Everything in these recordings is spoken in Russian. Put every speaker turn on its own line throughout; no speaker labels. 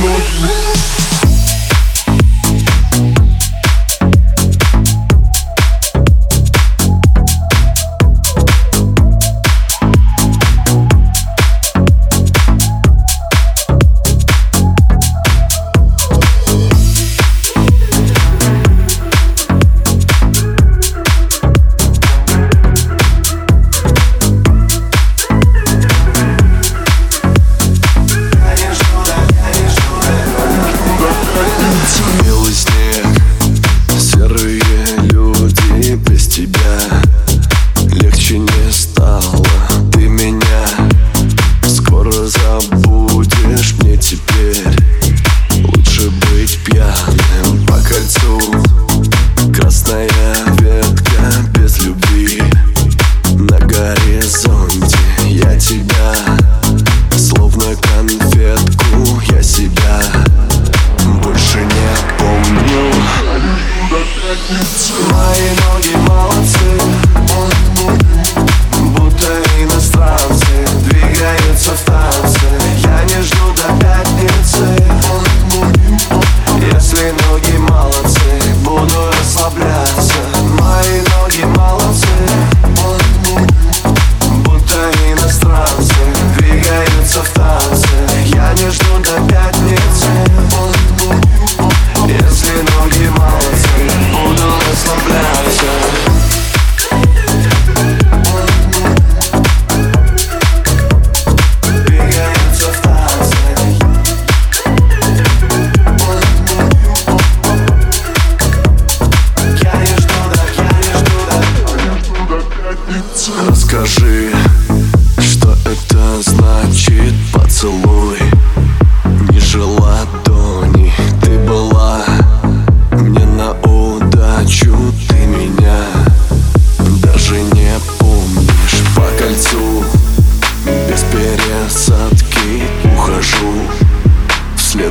know you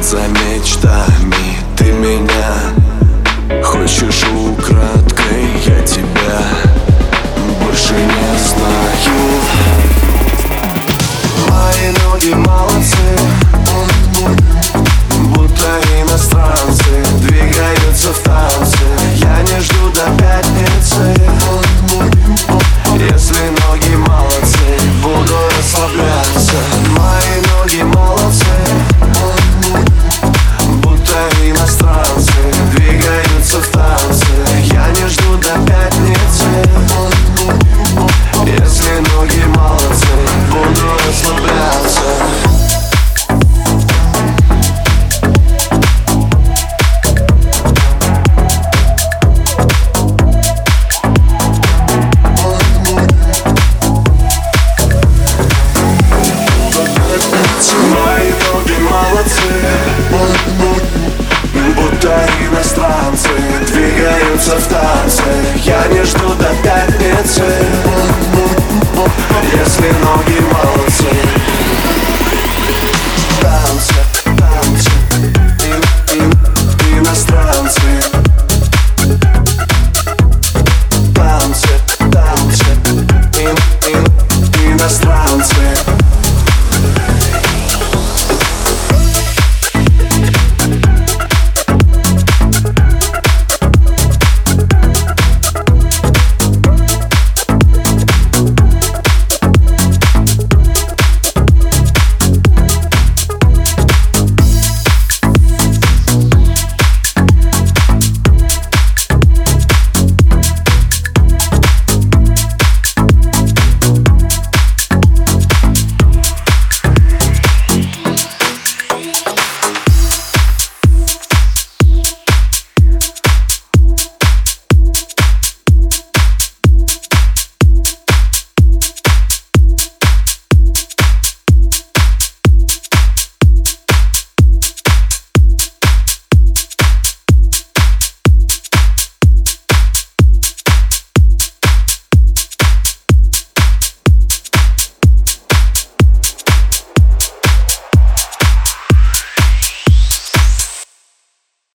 за мечтами. Ты меня Хочешь украдкой двигаются в танце. Я не жду до пятницы.